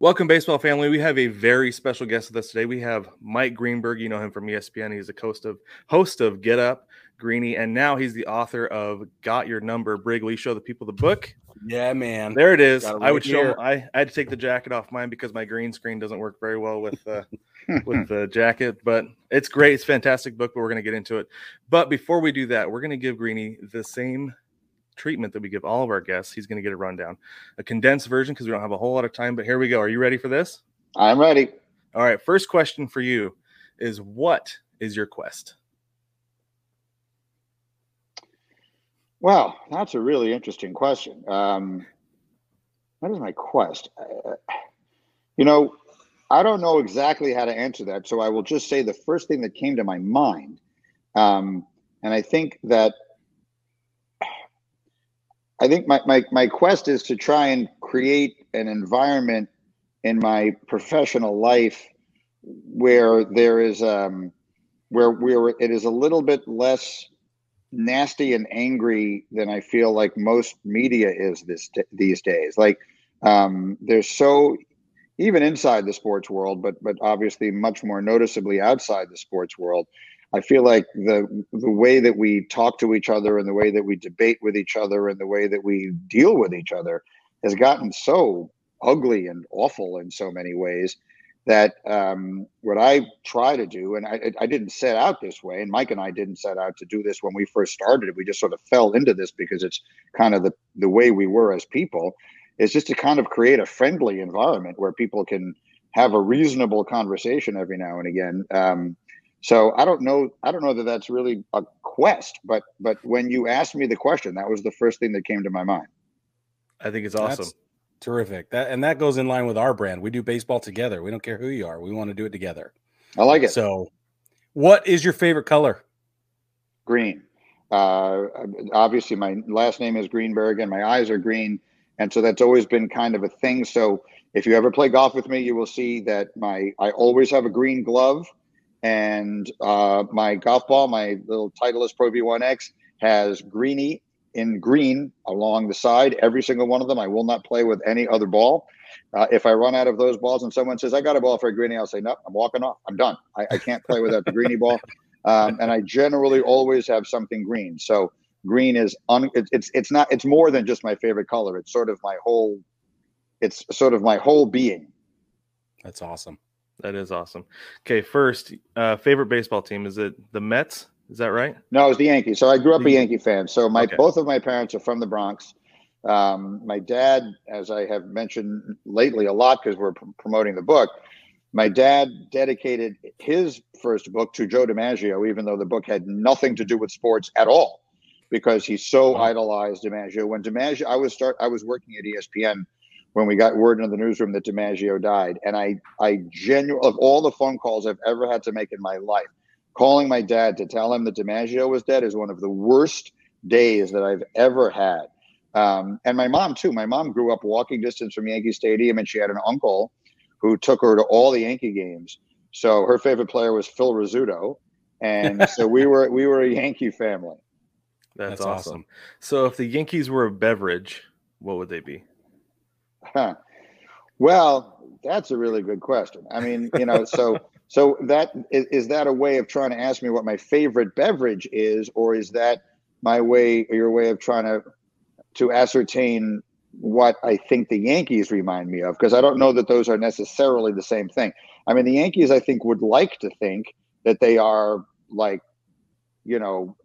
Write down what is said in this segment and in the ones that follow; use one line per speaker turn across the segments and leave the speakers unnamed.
Welcome, baseball family. We have a very special guest with us today. We have Mike Greenberg. You know him from ESPN. He's a host of host of Get Up, Greeny, and now he's the author of Got Your Number. Brig, will you show the people the book?
Yeah, man.
There it is. I would show. I, I had to take the jacket off mine because my green screen doesn't work very well with uh, with the jacket. But it's great. It's a fantastic book. But we're going to get into it. But before we do that, we're going to give Greeny the same treatment that we give all of our guests. He's going to get a rundown, a condensed version because we don't have a whole lot of time. But here we go. Are you ready for this?
I'm ready.
All right. First question for you is what is your quest?
Well, that's a really interesting question. Um, what is my quest? Uh, you know, I don't know exactly how to answer that, so I will just say the first thing that came to my mind, um, and I think that I think my, my my quest is to try and create an environment in my professional life where there is um, where where it is a little bit less nasty and angry than I feel like most media is this these days. Like um, there's so even inside the sports world, but but obviously much more noticeably outside the sports world. I feel like the the way that we talk to each other and the way that we debate with each other and the way that we deal with each other has gotten so ugly and awful in so many ways that um, what I try to do, and I, I didn't set out this way, and Mike and I didn't set out to do this when we first started. We just sort of fell into this because it's kind of the, the way we were as people, is just to kind of create a friendly environment where people can have a reasonable conversation every now and again. Um, so I don't know. I don't know that that's really a quest, but but when you asked me the question, that was the first thing that came to my mind.
I think it's awesome.
That's terrific. That and that goes in line with our brand. We do baseball together. We don't care who you are. We want to do it together.
I like it.
So, what is your favorite color?
green. Uh, obviously, my last name is Greenberg, and my eyes are green, and so that's always been kind of a thing. So, if you ever play golf with me, you will see that my I always have a green glove, and uh, my golf ball, my little Titleist Pro V1X, has greeny in green along the side. Every single one of them. I will not play with any other ball. Uh, if I run out of those balls and someone says I got a ball for a greenie, I'll say no, I'm walking off. I'm done. I, I can't play without the greenie ball. Um, and I generally always have something green. So green is un, it, it's it's not it's more than just my favorite color. It's sort of my whole it's sort of my whole being.
That's awesome.
That is awesome. Okay, first, uh, favorite baseball team is it the Mets? Is that right?
No, it was the Yankees. So I grew up a Yankee fan. So my
Okay.
both of my parents are from the Bronx. Um, my dad, as I have mentioned lately a lot because we're pr- promoting the book, my dad dedicated his first book to Joe DiMaggio, even though the book had nothing to do with sports at all, because he so
Wow.
idolized DiMaggio. When DiMaggio, I was start, I was working at ESPN when we got word in the newsroom that DiMaggio died, and I, I genuinely, of all the phone calls I've ever had to make in my life, calling my dad to tell him that DiMaggio was dead is one of the worst days that I've ever had. Um, and my mom too. My mom grew up walking distance from Yankee Stadium, and she had an uncle who took her to all the Yankee games. So her favorite player was Phil Rizzuto, and so we were we were a Yankee family.
That's,
That's
awesome.
awesome.
So if the Yankees were a beverage, what would they be?
Huh. Well, that's a really good question. I mean, you know, so so that is, is that a way of trying to ask me what my favorite beverage is, or is that my way, your way of trying to to ascertain what I think the Yankees remind me of? Because I don't know that those are necessarily the same thing. I mean, the Yankees, I think, would like to think that they are like, you know,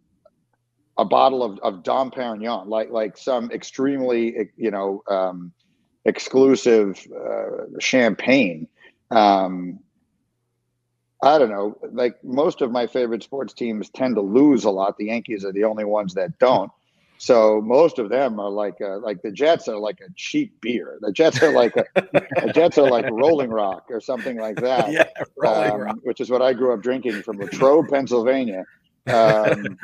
a bottle of, of Dom Perignon, like like some extremely, you know, um, exclusive uh, champagne. Um, I don't know. Like most of my favorite sports teams tend to lose a lot. The Yankees are the only ones that don't. So most of them are like uh, like the Jets are like a cheap beer. The Jets are like a, the Jets are like Rolling Rock or something like that.
Yeah, Rolling
um,
Rock.
which is what I grew up drinking from Latrobe, Pennsylvania. Um,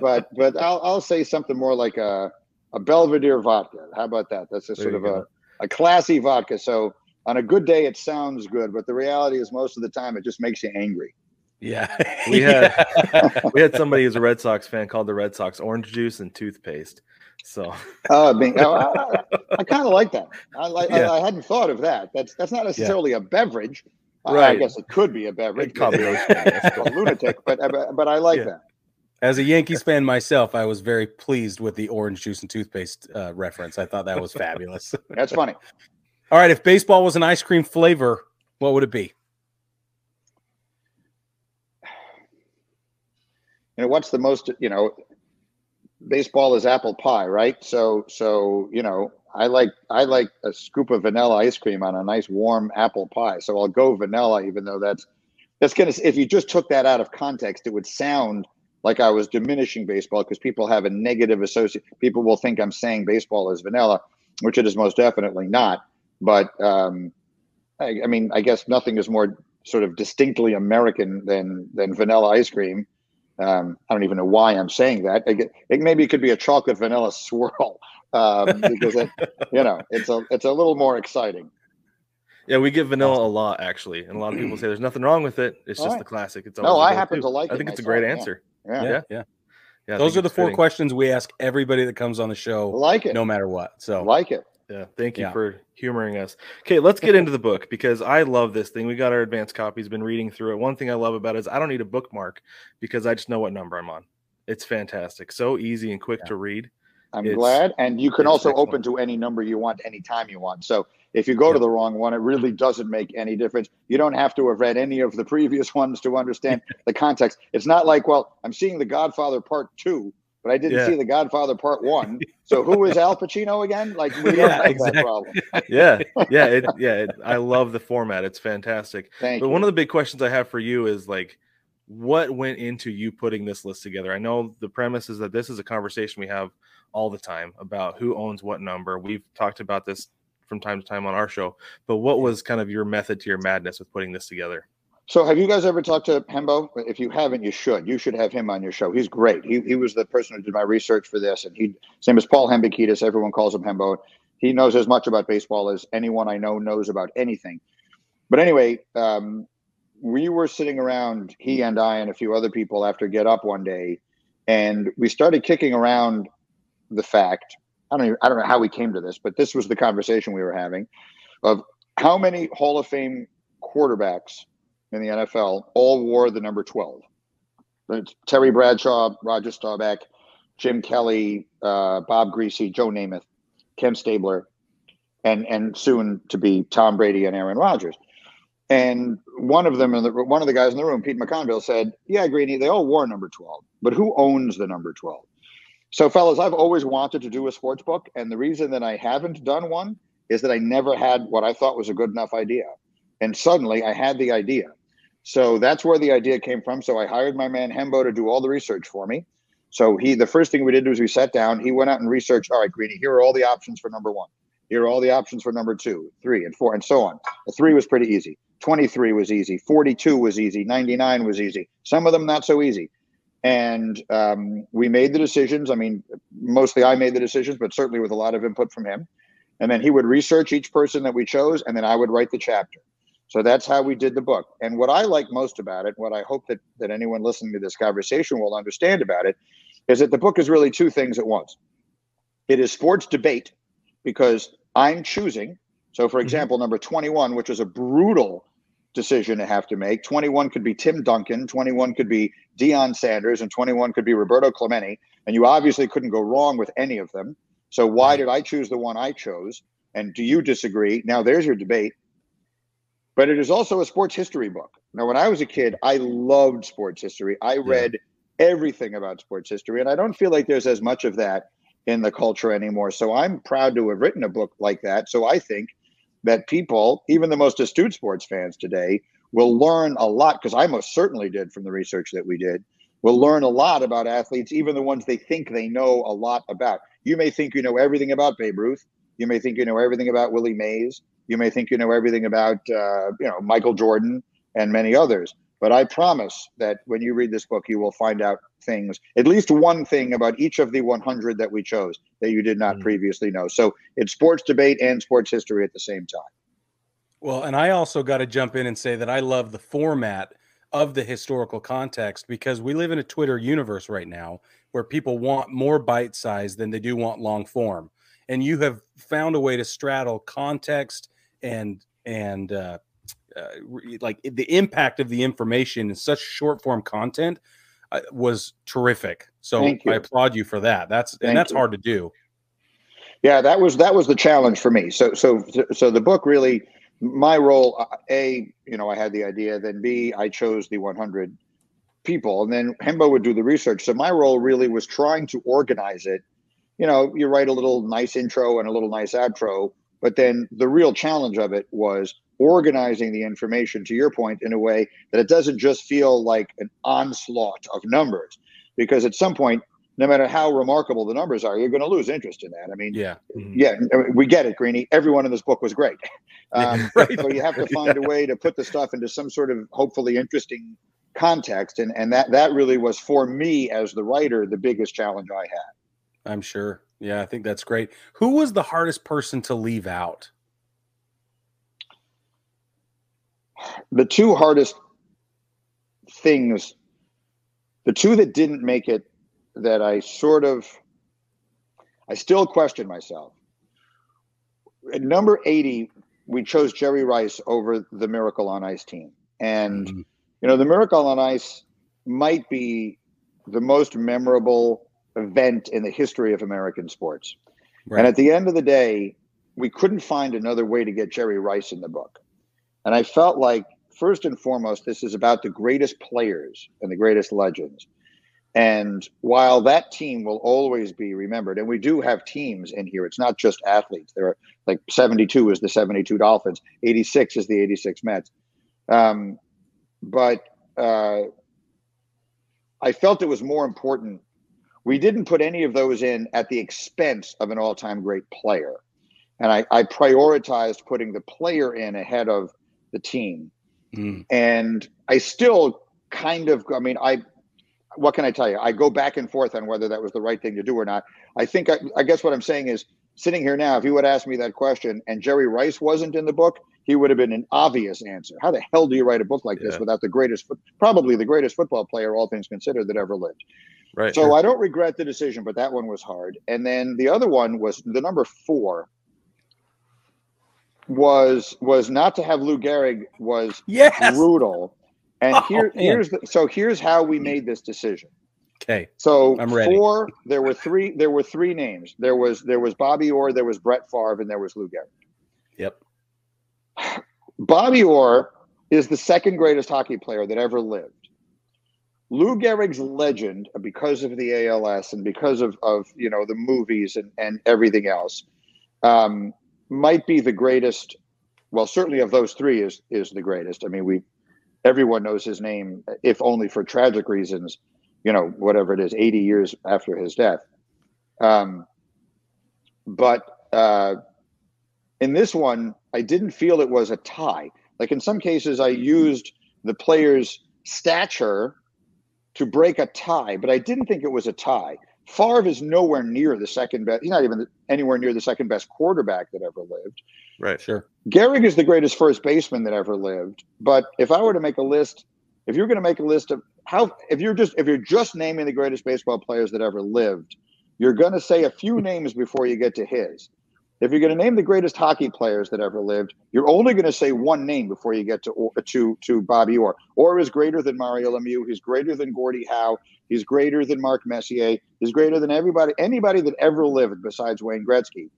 but but I'll I'll say something more like a a Belvedere vodka. How about that? That's a
There
sort of
go.
A, a classy vodka. So on a good day, it sounds good, but the reality is most of the time it just makes you angry.
Yeah.
We had-
Yeah.
we had somebody who's a Red Sox fan called the Red Sox orange juice and toothpaste. So
Uh, being, oh, I, I, kind of like that. I like.
Yeah.
I, I hadn't thought of that. That's that's not necessarily a beverage. I- I guess it could be a beverage.
Good combination, I guess,
a lunatic, but but, but I like
Yeah.
that.
As a Yankees fan myself, I was very pleased with the orange juice and toothpaste uh, reference. I thought that was fabulous.
That's funny.
All right, if baseball was an ice cream flavor, what would it be?
you know what's the most you know baseball is apple pie right so so you know i like i like a scoop of vanilla ice cream on a nice warm apple pie so i'll go vanilla even though that's that's gonna if you just took that out of context it would sound like i was diminishing baseball because people have a negative associate people will think i'm saying baseball is vanilla which it is most definitely not but um I, I mean i guess nothing is more sort of distinctly american than than vanilla ice cream um, I don't even know why I'm saying that. I get, it, maybe it could be a chocolate vanilla swirl um, because it, you know it's a it's a little more exciting.
yeah, we get vanilla a lot actually, and a lot of people say there's nothing wrong with it. It's just
Alright.
the classic. It's
No,
always
I happen to like it.
I
it
think it's a great answer.
Yeah,
Yeah,
Yeah.
yeah.
Yeah,
Those are the four
fitting.
questions we ask everybody that comes on the show,
like it,
no matter what. So
like it.
Yeah, thank you
Yeah.
for humoring us. Okay, let's get into the book because I love this thing. We got our advanced copies, been reading through it. One thing I love about it is I don't need a bookmark because I just know what number I'm on. It's fantastic. So easy and quick
Yeah.
to read.
I'm
It's-
glad, and you can also
excellent.
open to any number you want, anytime you want. So if you go to the wrong one, it really doesn't make any difference. You don't have to have read any of the previous ones to understand the context. It's not like, well, I'm seeing The Godfather Part Two, but I didn't
Yeah.
see The Godfather Part One. So who is Al Pacino again? Like we don't
Yeah,
have
exactly.
that problem.
Yeah, yeah, it, yeah. It, I love the format. It's fantastic.
Thank
But
you.
one of the big questions I have for you is like, what went into you putting this list together? I know the premise is that this is a conversation we have all the time about who owns what number. We've talked about this from time to time on our show, but what was kind of your method to your madness with putting this together?
So, have you guys ever talked to Hembo? If you haven't, you should. You should have him on your show. He's great. He, he was the person who did my research for this, and he same as Paul Hembekides. Everyone calls him Hembo. He knows as much about baseball as anyone I know knows about anything. But anyway, um, we were sitting around, he and I and a few other people, after Get Up one day, and we started kicking around the fact. I don't even, I don't know how we came to this, but this was the conversation we were having of how many Hall of Fame quarterbacks in the NFL all wore the number 12. Terry Bradshaw, Roger Staubach, Jim Kelly, uh, Bob Griese, Joe Namath, Ken Stabler, and and soon to be Tom Brady and Aaron Rodgers. And one of them, in the, one of the guys in the room, Pete McConville, said, "Yeah, Greeny, they all wore number 12, but who owns the number 12?" So, fellas, I've always wanted to do a sports book, and the reason that I haven't done one is that I never had what I thought was a good enough idea, and suddenly I had the idea. So that's where the idea came from. So I hired my man Hembo to do all the research for me. So he, the first thing we did was we sat down. He went out and researched. All right, Greeny, here are all the options for number one. Here are all the options for number two, three, and four, and so on. The three was pretty easy. 23 was easy. 42 was easy. 99 was easy. Some of them not so easy. And um, we made the decisions. I mean, mostly I made the decisions, but certainly with a lot of input from him. And then he would research each person that we chose, and then I would write the chapter. So that's how we did the book. And what I like most about it, what I hope that, that anyone listening to this conversation will understand about it, is that the book is really two things at once. It is sports debate because I'm choosing. So, for example, number 21, which is a brutal decision to have to make, 21 could be Tim Duncan, 21 could be Deion Sanders, and 21 could be Roberto Clemente. And you obviously couldn't go wrong with any of them. So, why did I choose the one I chose? And do you disagree? Now, there's your debate but it is also a sports history book. Now, when I was a kid, I loved sports history. I read everything about sports history, and I don't feel like there's as much of that in the culture anymore. So I'm proud to have written a book like that. So I think that people, even the most astute sports fans today, will learn a lot because I most certainly did from the research that we did. will learn a lot about athletes, even the ones they think they know a lot about. You may think you know everything about Babe Ruth. You may think you know everything about Willie Mays. You may think you know everything about uh, you know Michael Jordan and many others. But I promise that when you read this book, you will find out things, at least one thing about each of the 100 that we chose that you did not mm previously know. So it's sports debate and sports history at the same time.
Well, and I also got to jump in and say that I love the format of the historical context because we live in a Twitter universe right now where people want more bite size than they do want long form. And you have found a way to straddle context and and uh, like the impact of the information in such short form content uh, was terrific. So I applaud you for that. That's Thank and that's you. hard to do.
Yeah, that was that was the challenge for me. So so so the book really my role uh, a you know I had the idea then B I chose the 100 people and then Hembo would do the research. So my role really was trying to organize it. You know, you write a little nice intro and a little nice outro, but then the real challenge of it was organizing the information to your point in a way that it doesn't just feel like an onslaught of numbers. Because at some point no matter how remarkable the numbers are you're going to lose interest in that. I mean
yeah.
Mm-hmm. yeah we get it greeny. Everyone in this book was great. Um, right. so you have to find yeah. a way to put the stuff into some sort of hopefully interesting context and and that that really was for me as the writer the biggest challenge i had.
I'm sure. Yeah i think that's great. Who was the hardest person to leave out
the two hardest things, the two that didn't make it, that I sort of, I still question myself. At number 80, we chose Jerry Rice over the Miracle on Ice team. And, mm-hmm. you know, the Miracle on Ice might be the most memorable event in the history of American sports. Right. And at the end of the day, we couldn't find another way to get Jerry Rice in the book. And I felt like, first and foremost, this is about the greatest players and the greatest legends. And while that team will always be remembered, and we do have teams in here, it's not just athletes. There are like 72 is the 72 Dolphins, 86 is the 86 Mets. Um, but uh, I felt it was more important. We didn't put any of those in at the expense of an all time great player. And I, I prioritized putting the player in ahead of the team. Mm. And I still kind of, I mean, I, what can I tell you? I go back and forth on whether that was the right thing to do or not. I think, I, I guess what I'm saying is sitting here now, if you would ask me that question and Jerry Rice wasn't in the book, he would have been an obvious answer. How the hell do you write a book like yeah. this without the greatest, probably the greatest football player, all things considered, that ever lived? Right. So I don't regret the decision, but that one was hard. And then the other one was the number four was was not to have Lou Gehrig was yes! brutal. And oh, here here's the, so here's how we made this decision.
Okay.
So I'm ready. four there were three there were three names. There was there was Bobby Orr, there was Brett Favre, and there was Lou Gehrig.
Yep.
Bobby Orr is the second greatest hockey player that ever lived. Lou Gehrig's legend, because of the ALS and because of, of you know the movies and, and everything else, um, might be the greatest. Well, certainly of those three is is the greatest. I mean, we everyone knows his name, if only for tragic reasons. You know, whatever it is, eighty years after his death. Um, but uh, in this one, I didn't feel it was a tie. Like in some cases, I used the player's stature to break a tie, but I didn't think it was a tie. Favre is nowhere near the second best. He's not even anywhere near the second best quarterback that ever lived.
Right. Sure.
Gehrig is the greatest first baseman that ever lived. But if I were to make a list, if you're going to make a list of how, if you're just if you're just naming the greatest baseball players that ever lived, you're going to say a few names before you get to his. If you're going to name the greatest hockey players that ever lived, you're only going to say one name before you get to to to Bobby Orr. Orr is greater than Mario Lemieux. He's greater than Gordie Howe. He's greater than Mark Messier. He's greater than everybody, anybody that ever lived besides Wayne Gretzky.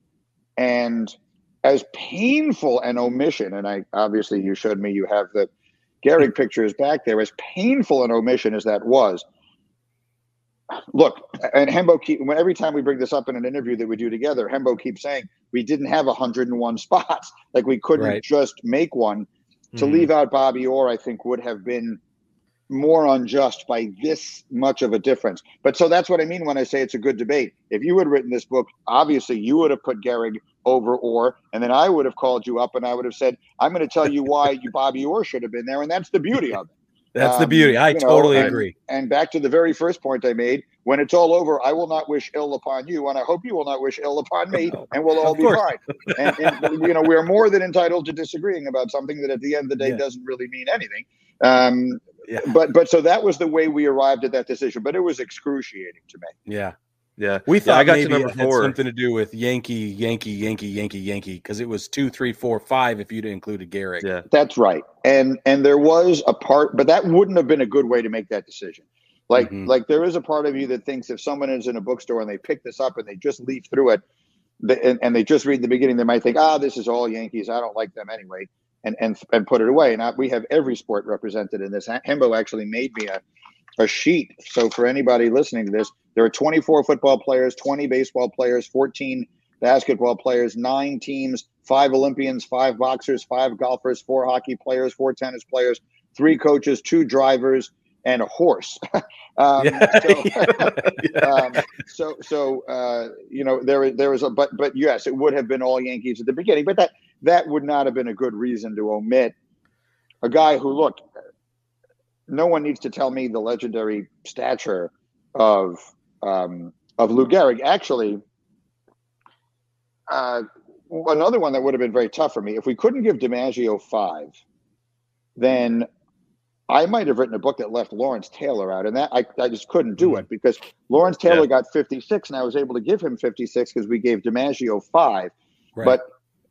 And as painful an omission, and I obviously you showed me you have the Gehrig pictures back there, as painful an omission as that was. Look, and Hembo keep every time we bring this up in an interview that we do together, Hembo keeps saying we didn't have 101 spots. Like we couldn't right. just make one. To mm-hmm. leave out Bobby Orr, I think would have been more unjust by this much of a difference. But so that's what I mean when I say it's a good debate. If you had written this book, obviously you would have put Gehrig over Orr, and then I would have called you up and I would have said, "I'm going to tell you why you Bobby Orr should have been there," and that's the beauty of it.
That's um, the beauty. I totally
know, and,
agree.
And back to the very first point I made: when it's all over, I will not wish ill upon you, and I hope you will not wish ill upon me, and we'll all be fine. And, and, you know, we're more than entitled to disagreeing about something that, at the end of the day, yeah. doesn't really mean anything. Um, yeah. But but so that was the way we arrived at that decision. But it was excruciating to me.
Yeah.
Yeah,
we thought
yeah,
I got maybe to number it had four. something to do with Yankee, Yankee, Yankee, Yankee, Yankee, because it was two, three, four, five. If you'd included Gehrig,
yeah,
that's right. And and there was a part, but that wouldn't have been a good way to make that decision. Like mm-hmm. like there is a part of you that thinks if someone is in a bookstore and they pick this up and they just leaf through it, and, and they just read the beginning, they might think, ah, this is all Yankees. I don't like them anyway, and and and put it away. And I, we have every sport represented in this. Hembo actually made me a a sheet. So for anybody listening to this, there are 24 football players, 20 baseball players, 14 basketball players, nine teams, five Olympians, five boxers, five golfers, four hockey players, four tennis players, three coaches, two drivers, and a horse. um, so, um, so, so uh, you know, there, there was a, but, but yes, it would have been all Yankees at the beginning, but that, that would not have been a good reason to omit a guy who, look, no one needs to tell me the legendary stature of um, of Lou Gehrig. Actually, uh, another one that would have been very tough for me if we couldn't give DiMaggio five, then I might have written a book that left Lawrence Taylor out, and that I, I just couldn't do it because Lawrence Taylor yeah. got 56, and I was able to give him 56 because we gave DiMaggio five. Right. But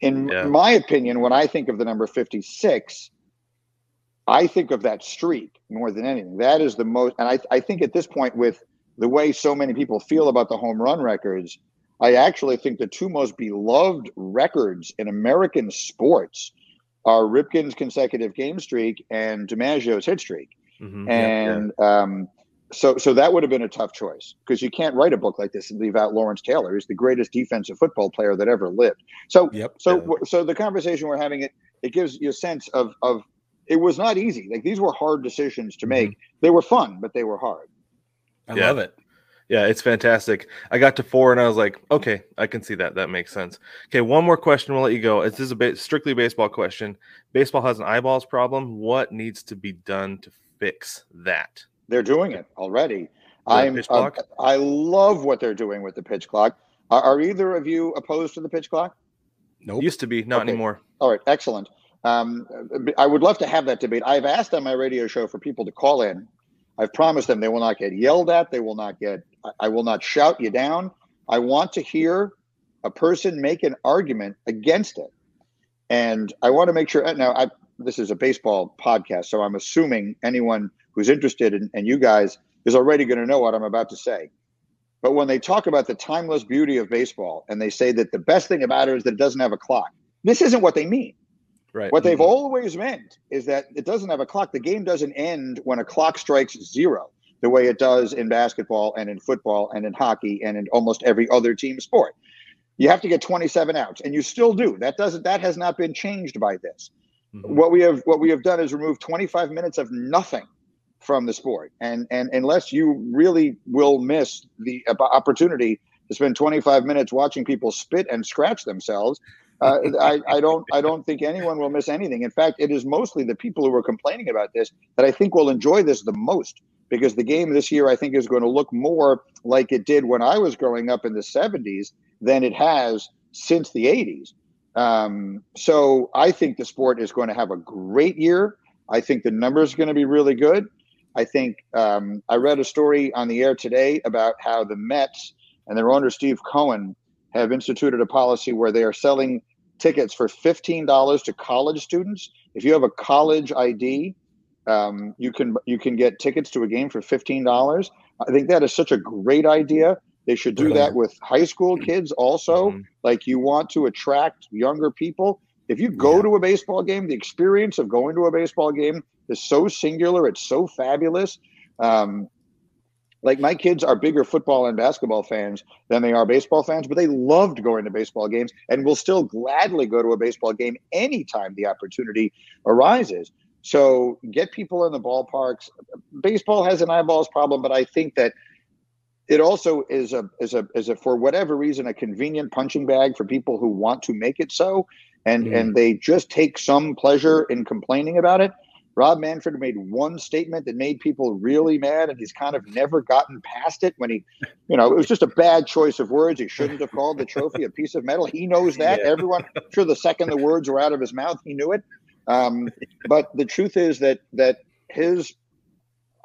in yeah. my opinion, when I think of the number 56, I think of that streak more than anything. That is the most, and I, I think at this point, with the way so many people feel about the home run records, I actually think the two most beloved records in American sports are Ripken's consecutive game streak and DiMaggio's hit streak. Mm-hmm. And yeah. Um, so, so that would have been a tough choice because you can't write a book like this and leave out Lawrence Taylor. He's the greatest defensive football player that ever lived. So, yep. so, yeah. so the conversation we're having it it gives you a sense of of it was not easy. Like these were hard decisions to make. Mm-hmm. They were fun, but they were hard.
I yeah. love it.
Yeah, it's fantastic. I got to four and I was like, okay, I can see that. That makes sense. Okay, one more question. We'll let you go. This is a ba- strictly baseball question. Baseball has an eyeballs problem. What needs to be done to fix that?
They're doing it already. I'm. Uh, I love what they're doing with the pitch clock. Are, are, either of you opposed to the pitch clock?
No, nope. used to be, not okay. anymore.
All right, excellent. Um, I would love to have that debate. I've asked on my radio show for people to call in. I've promised them they will not get yelled at. They will not get, I will not shout you down. I want to hear a person make an argument against it. And I want to make sure now, I, this is a baseball podcast, so I'm assuming anyone who's interested in, and you guys is already going to know what I'm about to say. But when they talk about the timeless beauty of baseball and they say that the best thing about it is that it doesn't have a clock, this isn't what they mean.
Right.
What they've mm-hmm. always meant is that it doesn't have a clock. The game doesn't end when a clock strikes zero, the way it does in basketball and in football and in hockey and in almost every other team sport. You have to get 27 outs, and you still do. That doesn't. That has not been changed by this. Mm-hmm. What we have what we have done is remove 25 minutes of nothing from the sport, and and unless you really will miss the opportunity to spend 25 minutes watching people spit and scratch themselves uh, I, I don't I don't think anyone will miss anything. In fact, it is mostly the people who are complaining about this that I think will enjoy this the most because the game this year I think is going to look more like it did when I was growing up in the 70s than it has since the 80s. Um, so I think the sport is going to have a great year. I think the numbers are going to be really good. I think um, I read a story on the air today about how the Mets and their owner Steve Cohen have instituted a policy where they are selling tickets for $15 to college students. If you have a college ID, um, you can you can get tickets to a game for $15. I think that is such a great idea. They should do that with high school kids also. Mm-hmm. Like you want to attract younger people. If you go yeah. to a baseball game, the experience of going to a baseball game is so singular. It's so fabulous. Um, like my kids are bigger football and basketball fans than they are baseball fans, but they loved going to baseball games and will still gladly go to a baseball game anytime the opportunity arises. So get people in the ballparks. Baseball has an eyeballs problem, but I think that it also is a is a is a for whatever reason a convenient punching bag for people who want to make it so, and mm. and they just take some pleasure in complaining about it. Rob Manfred made one statement that made people really mad, and he's kind of never gotten past it. When he, you know, it was just a bad choice of words. He shouldn't have called the trophy a piece of metal. He knows that. Yeah. Everyone, sure, the second the words were out of his mouth, he knew it. Um, but the truth is that that his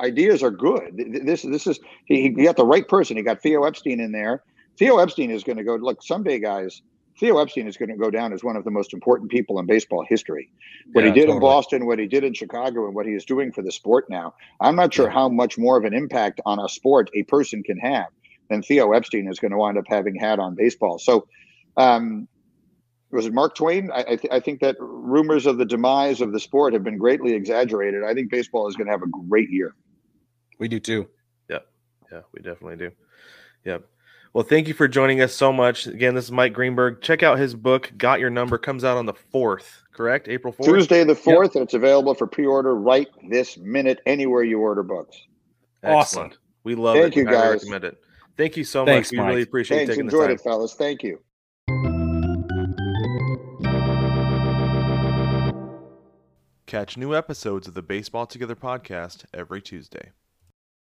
ideas are good. This this is he, he got the right person. He got Theo Epstein in there. Theo Epstein is going to go look someday, guys. Theo Epstein is going to go down as one of the most important people in baseball history. What yeah, he did totally. in Boston, what he did in Chicago, and what he is doing for the sport now. I'm not sure yeah. how much more of an impact on a sport a person can have than Theo Epstein is going to wind up having had on baseball. So, um, was it Mark Twain? I, I, th- I, think that rumors of the demise of the sport have been greatly exaggerated. I think baseball is going to have a great year.
We do too.
Yeah, Yeah, we definitely do. Yep. Well, thank you for joining us so much. Again, this is Mike Greenberg. Check out his book, Got Your Number, comes out on the 4th, correct? April 4th?
Tuesday the 4th, yep. and it's available for pre order right this minute anywhere you order books.
Excellent. Awesome. We love
thank
it.
You guys. I
recommend it. Thank you so Thanks, much. We really appreciate
Thanks.
taking
Enjoyed
the
time. it, fellas. Thank you.
Catch new episodes of the Baseball Together podcast every Tuesday.